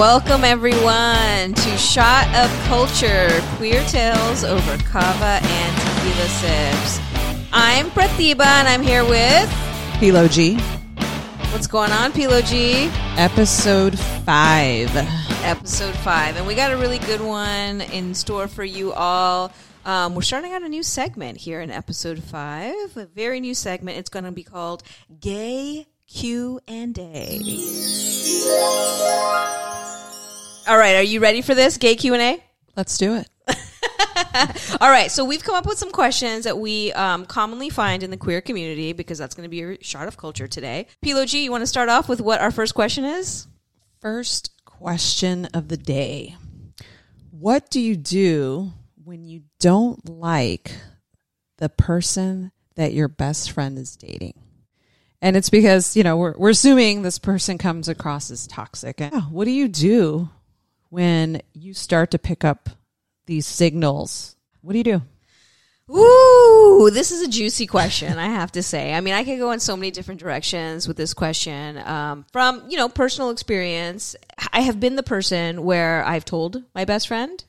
Welcome, everyone, to Shot of Culture Queer Tales over Kava and Tequila Sips. I'm Pratibha, and I'm here with. Peelo G, What's going on, Peelo G? episode five. Episode 5. And we got a really good one in store for you all. Um, we're starting out a new segment here in episode 5. A very new segment. It's going to be called Gay Q and A. All right, are you ready for this? Gay Q and A? Let's do it. All right, so we've come up with some questions that we um, commonly find in the queer community because that's going to be your shot of culture today. Pilo G, you want to start off with what our first question is? First question of the day What do you do when you don't like the person that your best friend is dating? And it's because, you know, we're, we're assuming this person comes across as toxic. And, oh, what do you do when you start to pick up these signals? What do you do? Ooh, this is a juicy question, I have to say. I mean, I could go in so many different directions with this question. Um, from, you know, personal experience, I have been the person where I've told my best friend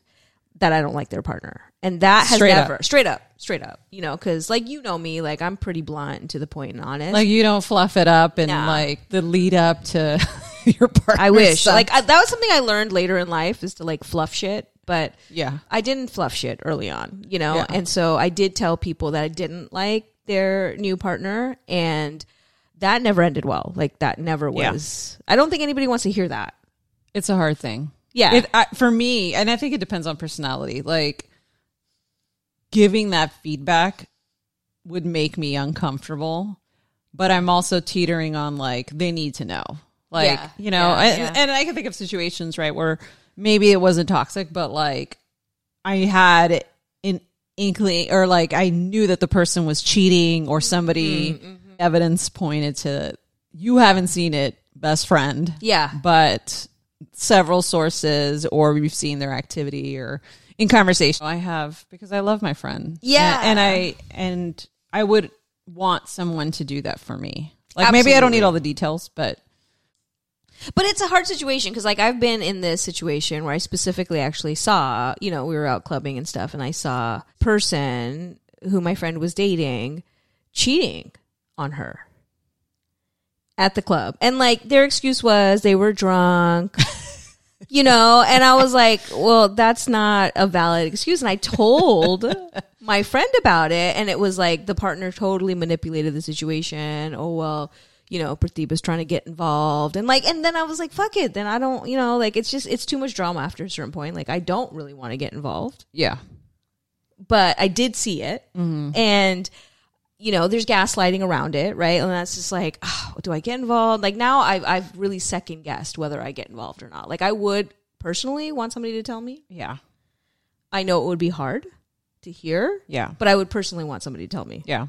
that I don't like their partner. And that has Straight up. never, straight up, straight up, you know, because like you know me, like I'm pretty blunt and to the point and honest. Like you don't fluff it up and Nah. like the lead up to your partner. I wish. Like I, that was something I learned later in life is to like fluff shit, but Yeah. I didn't fluff shit early on, you know. Yeah. And so I did tell people that I didn't like their new partner and that never ended well. Like that never Yeah. was. I don't think anybody wants to hear that. It's a hard thing. Yeah. It, I, for me, and I think it depends on personality. Like giving that feedback would make me uncomfortable, but I'm also teetering on like they need to know. Like, Yeah, you know, yeah, and, yeah. and I can think of situations, right, where maybe it wasn't toxic, but like I had an inkling or like I knew that the person was cheating or somebody Mm-hmm, evidence pointed to you haven't seen it, best friend. Yeah. but several sources or we've seen their activity or in conversation. I have because i love my friend. Yeah. and, and i and i would want someone to do that for me. Like maybe i don't need all the details but But it's a hard situation because, like, I've been in this situation where I specifically actually saw, you know, we were out clubbing and stuff, and I saw a person who my friend was dating cheating on her at the club. And, like, their excuse was they were drunk, you know, and I was like, well, that's not a valid excuse. And I told my friend about it, and it was like the partner totally manipulated the situation. Oh, well, you know, Pratibha's trying to get involved. And like, and then I was like, fuck it. Then I don't, you know, like, it's just, it's too much drama after a certain point. Like, I don't really want to get involved, yeah but I did see it. Mm-hmm. And, you know, there's gaslighting around it, right? And that's just like, oh, do I get involved? Like, now I've, I've really second guessed whether I get involved or not. Like, I would personally want somebody to tell me. yeah I know it would be hard to hear, yeah but I would personally want somebody to tell me. yeah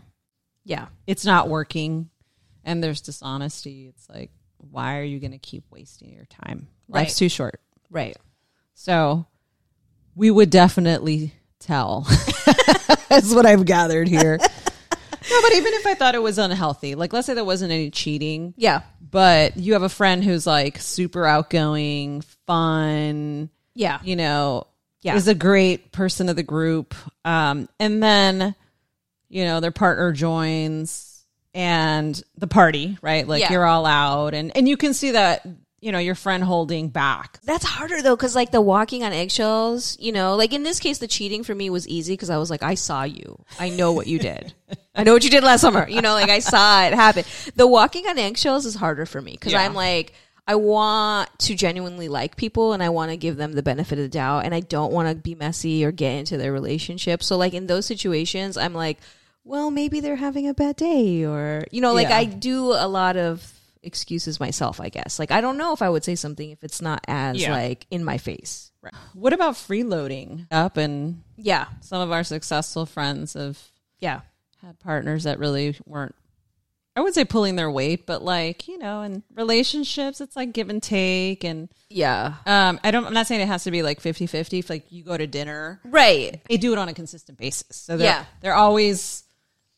Yeah. it's not working and there's dishonesty it's like why are you going to keep wasting your time life's too short Right. So we would definitely tell. That's what I've gathered here. no, but even if I thought it was unhealthy, like let's say there wasn't any cheating, Yeah. but you have a friend who's like super outgoing, fun, Yeah. you know, Yeah. is a great person of the group. Um, and then, you know, their partner joins and the party, right? Like Yeah. you're all out and, and you can see that, you know, your friend holding back. That's harder though, because like the walking on eggshells, you know, like in this case, the cheating for me was easy because I was like, I saw you. I know what you did. I know what you did last summer. You know, like I saw it happen. The walking on eggshells is harder for me because Yeah. I'm like, I want to genuinely like people and I want to give them the benefit of the doubt and I don't want to be messy or get into their relationship. So like in those situations, I'm like, well, maybe they're having a bad day or, you know, like Yeah. I do a lot of excuses myself, I guess. Like I don't know if I would say something if it's not as Yeah. like in my face. What about freeloading up? And Yeah. some of our successful friends have Yeah. had partners that really weren't, I would say pulling their weight, but like, you know, in relationships, it's like give and take. And Yeah. um, I don't, I'm not saying it has to be like 50 50. If like you go to dinner, Right. they do it on a consistent basis. So they're, Yeah. they're always,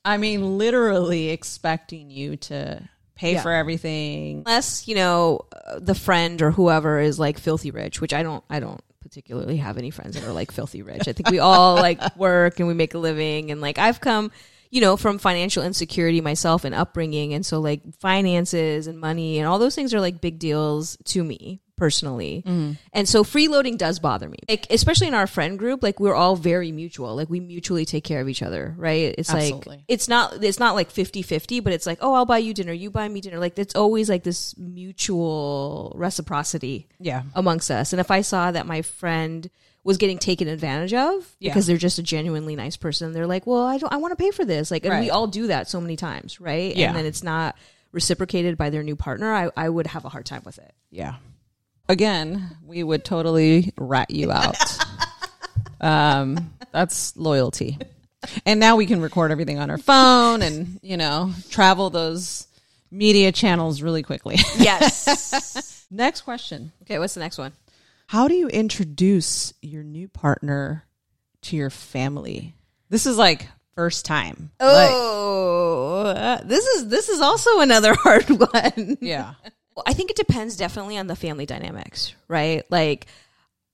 I mean, literally expecting you to pay Yeah. for everything. Unless, you know, the friend or whoever is like filthy rich, which I don't I don't particularly have any friends that are like filthy rich. I think we all like work and we make a living and like I've come you know, from financial insecurity myself and upbringing. And so, like, finances and money and all those things are like big deals to me personally. Mm-hmm. And so, freeloading does bother me. Like, especially in our friend group, like, we're all very mutual. Like, we mutually take care of each other, right? It's Absolutely. like, it's not, it's not like 50 50, but it's like, oh, I'll buy you dinner, you buy me dinner. Like, it's always like this mutual reciprocity Yeah. amongst us. And if I saw that my friend was getting taken advantage of Yeah. because they're just a genuinely nice person, they're like, "Well, I don't I want to pay for this." Like and we all do that so many times, right? Yeah. And then it's not reciprocated by their new partner. I I would have a hard time with it. Yeah. Again, we would totally rat you out. um, that's loyalty. And now we can record everything on our phone and, you know, travel those media channels really quickly. Yes. Next question. okay, what's the next one? How do you introduce your new partner to your family? This is like first time. Like- Oh, uh, this is this is also another hard one. yeah. Well, I think it depends definitely on the family dynamics, right? Like,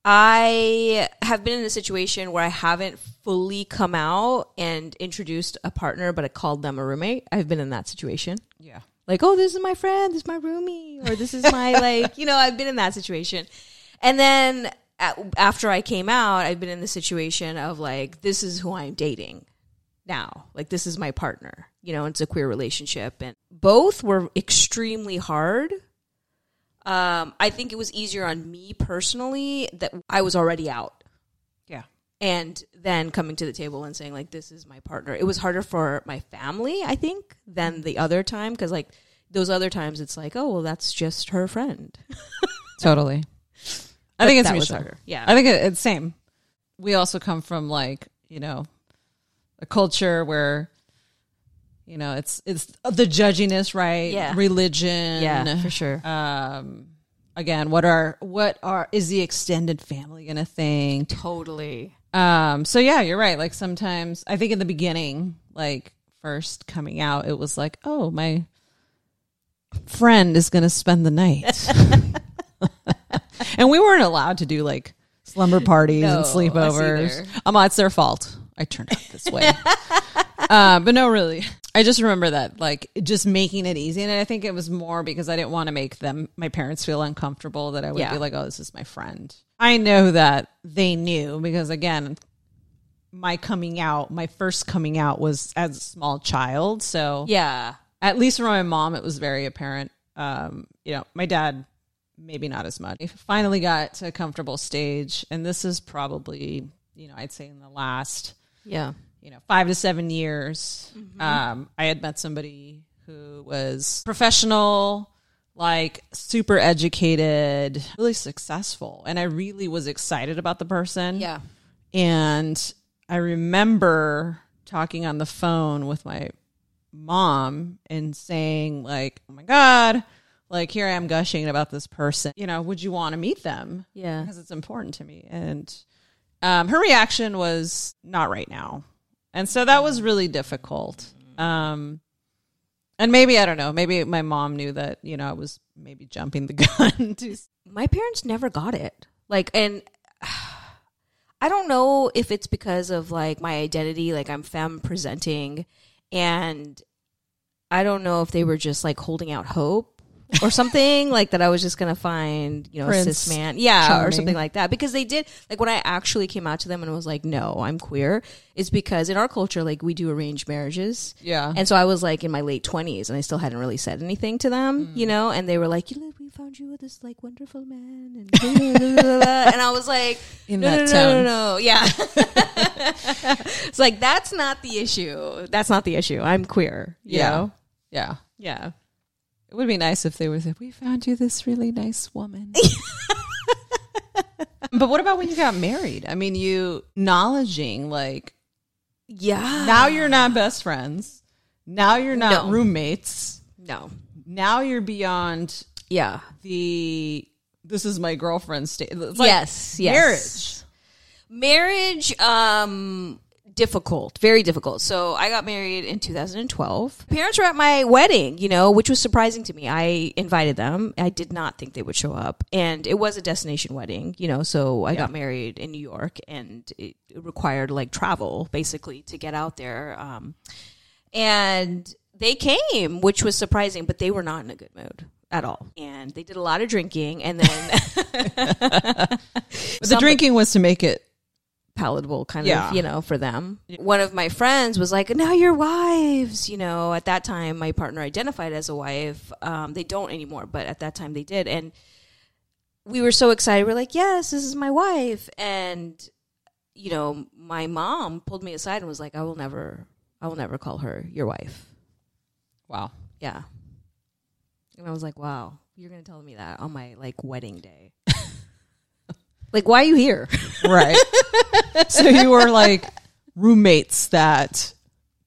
I have been in a situation where I haven't fully come out and introduced a partner, but I called them a roommate. I've been in that situation. Yeah. Like, oh, this is my friend, this is my roomie, or this is my, like, you know, I've been in that situation. And then a after I came out, I've been in the situation of, like, this is who I'm dating now. Like, this is my partner. You know, it's a queer relationship. And both were extremely hard. Um, I think it was easier on me personally that I was already out Yeah. and then coming to the table and saying like this is my partner it was harder for my family i think than the other time because like those other times it's like oh well that's just her friend Totally. I But think it's was harder yeah I think it, it's same. We also come from like you know a culture where you know it's it's the judginess, right? Yeah. Religion. yeah for sure Um. Again, what are what are is the extended family gonna think? totally Um. So yeah, you're right. Like sometimes I think in the beginning, like first coming out, it was like, oh, my friend is gonna spend the night. and we weren't allowed to do like slumber parties No, and sleepovers. Um, it's their fault. I turned out this way. uh, but no, really. I just remember that, like, just making it easy. And I think it was more because I didn't want to make them, my parents, feel uncomfortable that I would Yeah. be like, oh, this is my friend. I know that they knew because, again, my coming out, my first coming out was as a small child. So, yeah at least for my mom, it was very apparent. Um, you know, my dad, maybe not as much. I finally got to a comfortable stage, and this is probably, you know, I'd say in the last, yeah you know, five to seven years. Um, I had met somebody who was professional, like super educated, really successful, and I really was excited about the person. yeah And I remember talking on the phone with my mom and saying, like, oh my God, like here I am gushing about this person. You know, would you want to meet them? yeah Because it's important to me. And um, her reaction was not right now. And so that was really difficult. Um, and maybe, I don't know, maybe my mom knew that, you know, I was maybe jumping the gun. to, my parents never got it. Like, and I don't know if it's because of like my identity, like I'm femme presenting, and I don't know if they were just like holding out hope or something like that I was just gonna find, you know, a Prince cis man. Yeah, or something like that. Because they did like when I actually came out to them and was like, No, I'm queer, it's because in our culture, like we do arranged marriages. yeah. And so I was like in my late twenties, and I still hadn't really said anything to them, Mm. you know. And they were like, "You know, we found you with this like wonderful man," and, and I was like, In "No, no, that no, no, no, yeah." it's like that's not the issue. That's not the issue. I'm queer. You Yeah. know? yeah. Yeah. It would be nice if they were like, we found you this really nice woman. but what about when you got married? I mean, you acknowledging like Yeah. now you're not best friends. Now you're not No. roommates. no. Now you're beyond Yeah. the this is my girlfriend state. Like yes. Yes. marriage. Marriage um difficult, very difficult. So I got married in 2012. Parents were at my wedding, you know, which was surprising to me. I invited them. I did not think they would show up, and it was a destination wedding, you know. So I got married in New York, and it required like travel basically to get out there. Um, and they came, which was surprising, but they were not in a good mood at all. And they did a lot of drinking, and then the drinking was to make it. Palatable kind Yeah. of, you know, for them. One of my friends was like, now you're wives. You know, at that time, my partner identified as a wife. Um, they don't anymore, but at that time they did. And we were so excited. We're like, yes, this is my wife. And, you know, my mom pulled me aside and was like, I will never, I will never call her your wife. Wow. Yeah. And I was like, wow, you're going to tell me that on my like wedding day. Like, why are you here? Right. so you were like roommates that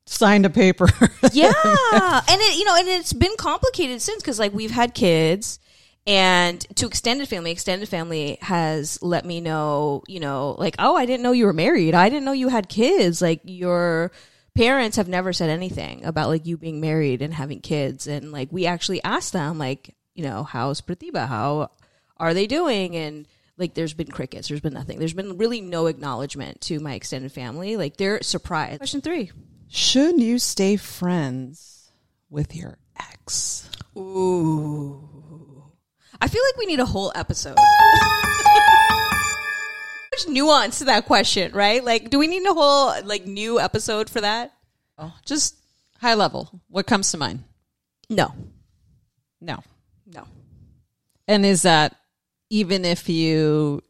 signed a paper. yeah and it you know and it's been complicated since because like we've had kids and to extended family extended family has let me know you know like oh i didn't know you were married i didn't know you had kids like your parents have never said anything about like you being married and having kids and like we actually asked them like you know how's pratibha how are they doing and like there's been crickets there's been nothing there's been really no acknowledgement to my extended family like they're surprised question three Should you stay friends with your ex? Ooh. I feel like we need a whole episode. Much nuance to that question, right? Like, do we need a whole like new episode for that? Oh, just high level. What comes to mind? No, No. no. And is that even if you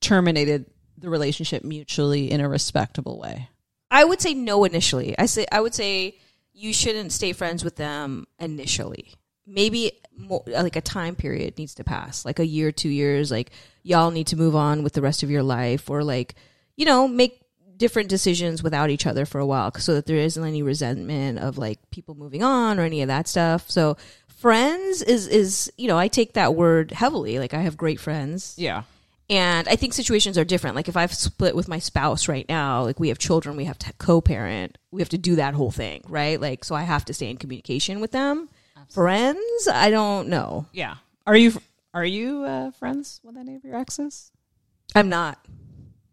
terminated the relationship mutually in a respectable way? I would say no initially. I say I would say you shouldn't stay friends with them initially. Maybe more, like a time period needs to pass, like a year, two years. Like y'all need to move on with the rest of your life, or like you know make different decisions without each other for a while, so that there isn't any resentment of like people moving on or any of that stuff. So friends is is you know I take that word heavily. Like I have great friends, Yeah. and I think situations are different. Like if I've split with my spouse right now, like we have children, we have to co-parent, we have to do that whole thing, right? Like so I have to stay in communication with them. Friends, I don't know. Yeah. Are you are you uh, friends with any of your exes? I'm not.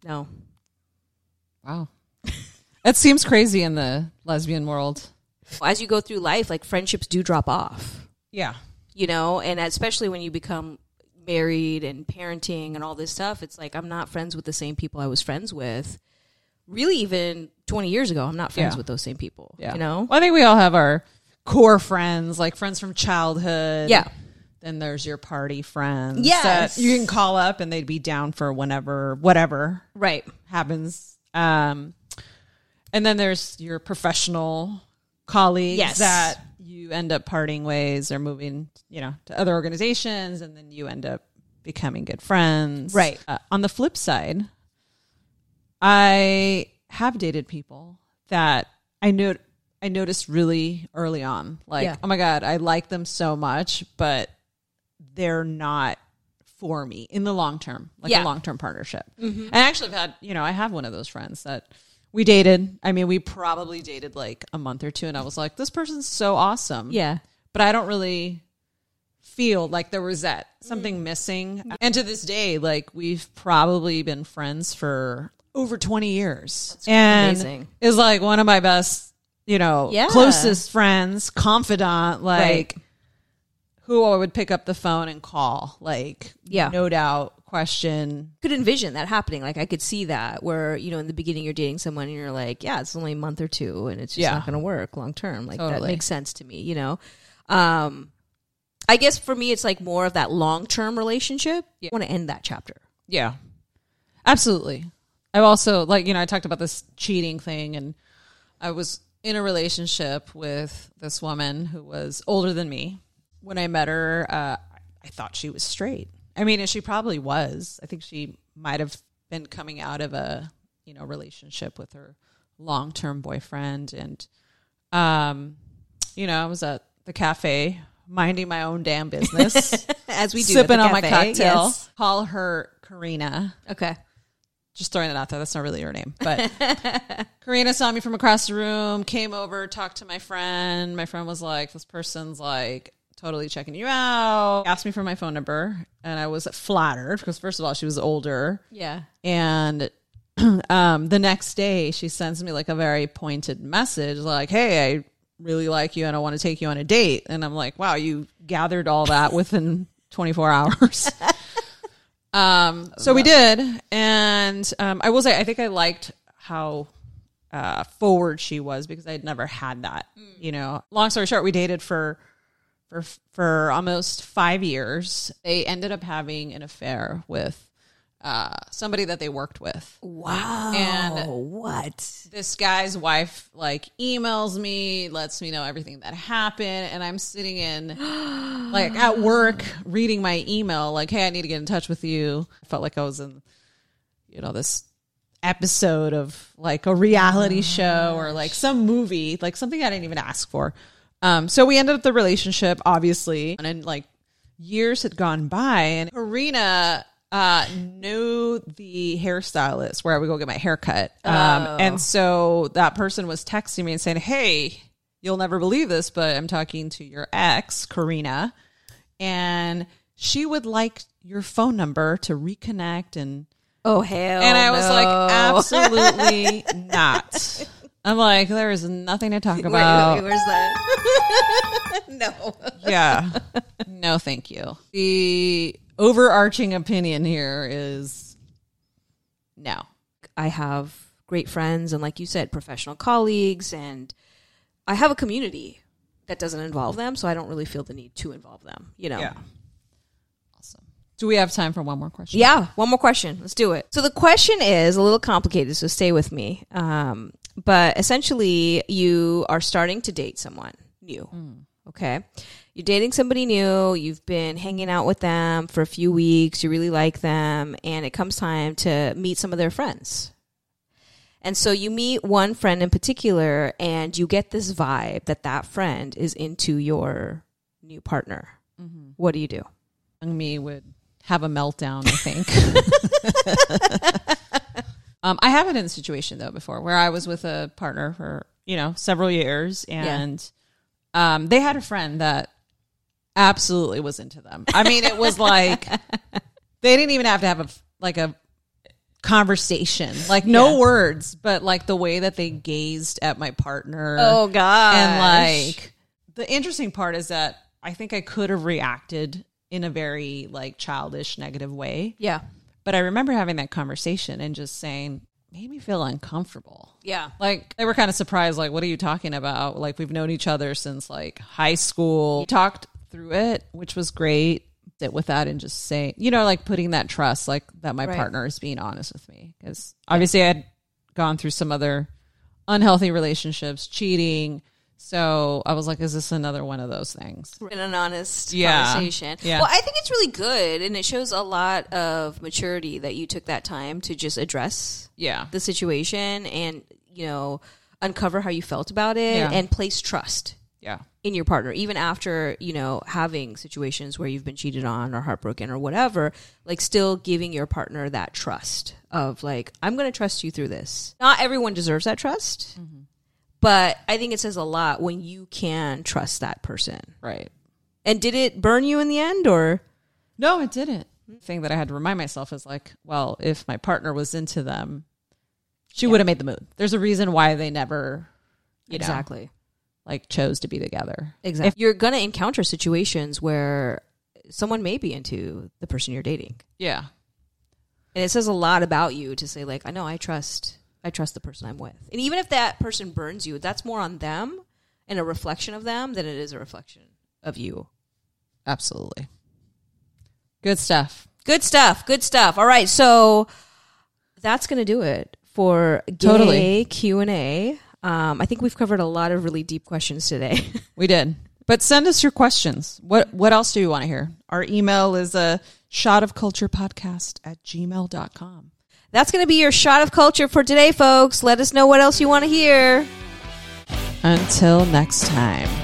No. Wow. that seems crazy in the lesbian world. As you go through life, like friendships do drop off, Yeah. you know, and especially when you become married and parenting and all this stuff, it's like I'm not friends with the same people I was friends with. Really, even 20 years ago, I'm not friends Yeah. with those same people. Yeah. You know? Well, I think we all have our core friends, like friends from childhood. Yeah. Then there's your party friends. Yes. that you can call up and they'd be down for whenever, whatever Right. happens. Um, and then there's your professional colleagues Yes. that you end up parting ways or moving, you know, to other organizations, and then you end up becoming good friends. Right. Uh, on the flip side, I have dated people that I know I noticed really early on, like, Yeah. oh my god, I like them so much, but they're not for me in the long term, like Yeah. a long term partnership. And I actually have had, you know, I have one of those friends that we dated. I mean, we probably dated like a month or two, and I was like, this person's so awesome. Yeah. But I don't really feel like there was that something mm. missing. And to this day, like we've probably been friends for over 20 years. and amazing. is like one of my best, you know, Yeah. closest friends, confidant, like Right. who I would pick up the phone and call, like, Yeah. no doubt, question. could envision that happening. Like I could see that where, you know, in the beginning you're dating someone and you're like, yeah, it's only a month or two and it's just Yeah. not going to work long term. Like that makes sense to me, you know? Um, I guess for me, it's like more of that long term relationship. I want to end that chapter. Yeah. Absolutely. I've also like, you know, I talked about this cheating thing and I was in a relationship with this woman who was older than me. When I met her, uh, I thought she was straight. I mean, and she probably was. I think she might have been coming out of a, you know, relationship with her long-term boyfriend and um you know, I was at the cafe minding my own damn business, As we do. sipping on my cocktail. yes. Call her Karina Okay. Just throwing that out there. That's not really her name. But Karina saw me from across the room, came over, talked to my friend. My friend was like, This person's like totally checking you out. Asked me for my phone number. And I was flattered because, first of all, she was older. Yeah. And um, the next day, she sends me like a very pointed message like, Hey, I really like you and I want to take you on a date. And I'm like, Wow, you gathered all that within 24 hours. um, so we did. And um, I will say, I think I liked how uh, forward she was because I'd never had that. You know, long story short, we dated for for for almost five years. They ended up having an affair with uh, somebody that they worked with. Wow. And- what? This guy's wife like emails me, lets me know everything that happened, and I'm sitting in like at work reading my email, like, "Hey, I need to get in touch with you." I felt like I was in, you know, this episode of like a reality show or like some movie, like something I didn't even ask for. Um, so we ended up the relationship, obviously, and then like years had gone by, and Karina uh, knew the hairstylist where I would go get my hair cut. Um, Oh. and so that person was texting me and saying, "Hey, you'll never believe this, but I'm talking to your ex, Karina, and she would like your phone number to reconnect and." Oh hell! And I was like, absolutely not. I'm like, there is nothing to talk Wait, about. wait, where's that? no. Yeah. No, thank you. The overarching opinion here is no. I have great friends and, like you said, professional colleagues, and I have a community that doesn't involve them, so I don't really feel the need to involve them. You know. Yeah. Awesome. Do we have time for one more question? Yeah, one more question. Let's do it. So the question is a little complicated, so stay with me. Um, but essentially, you are starting to date someone new. Mm. Okay. You're dating somebody new, you've been hanging out with them for a few weeks, you really like them, and it comes time to meet some of their friends. And so you meet one friend in particular, and you get this vibe that that friend is into your new partner. Mm-hmm. What do you do? Me would have a meltdown, I think. um, I have been in a situation though before where I was with a partner for, you know, several years and um, they had a friend that absolutely was into them. I mean, it was like they didn't even have to have a like a conversation, like no Yeah. words, but like the way that they gazed at my partner. Oh, God. And like the interesting part is that I think I could have reacted in a very like childish negative way. yeah. But I remember having that conversation and just saying, made me feel uncomfortable. Yeah. Like they were kind of surprised, like, what are you talking about? Like we've known each other since like high school. We talked through it, which was great. Sit with that and just say, you know, like putting that trust, like that my Right. partner is being honest with me. Because obviously I had gone through some other unhealthy relationships, cheating. So I was like, is this another one of those things? in an honest Yeah. conversation. Yeah. Well, I think it's really good, and it shows a lot of maturity that you took that time to just address Yeah. the situation and you know uncover how you felt about it Yeah. and place trust Yeah. in your partner even after you know having situations where you've been cheated on or heartbroken or whatever like still giving your partner that trust of like i'm going to trust you through this not everyone deserves that trust mm-hmm. But i think it says a lot when you can trust that person Right. and did it burn you in the end or No, it didn't. Thing that I had to remind myself is like, well, if my partner was into them, she would have made the move. There's a reason why they never, you know, exactly like chose to be together. exactly If you're going to encounter situations where someone may be into the person you're dating Yeah. and it says a lot about you to say like i know i trust i trust the person i'm with and even if that person burns you that's more on them and a reflection of them than it is a reflection of you Absolutely. Good stuff. good stuff good stuff all right so that's gonna do it for gay Totally. q&a um, i think we've covered a lot of really deep questions today We did. But send us your questions. What what else do you want to hear? Our email is a shot of culture podcast at gmail.com. that's gonna be your shot of culture for today folks let us know what else you want to hear Until next time.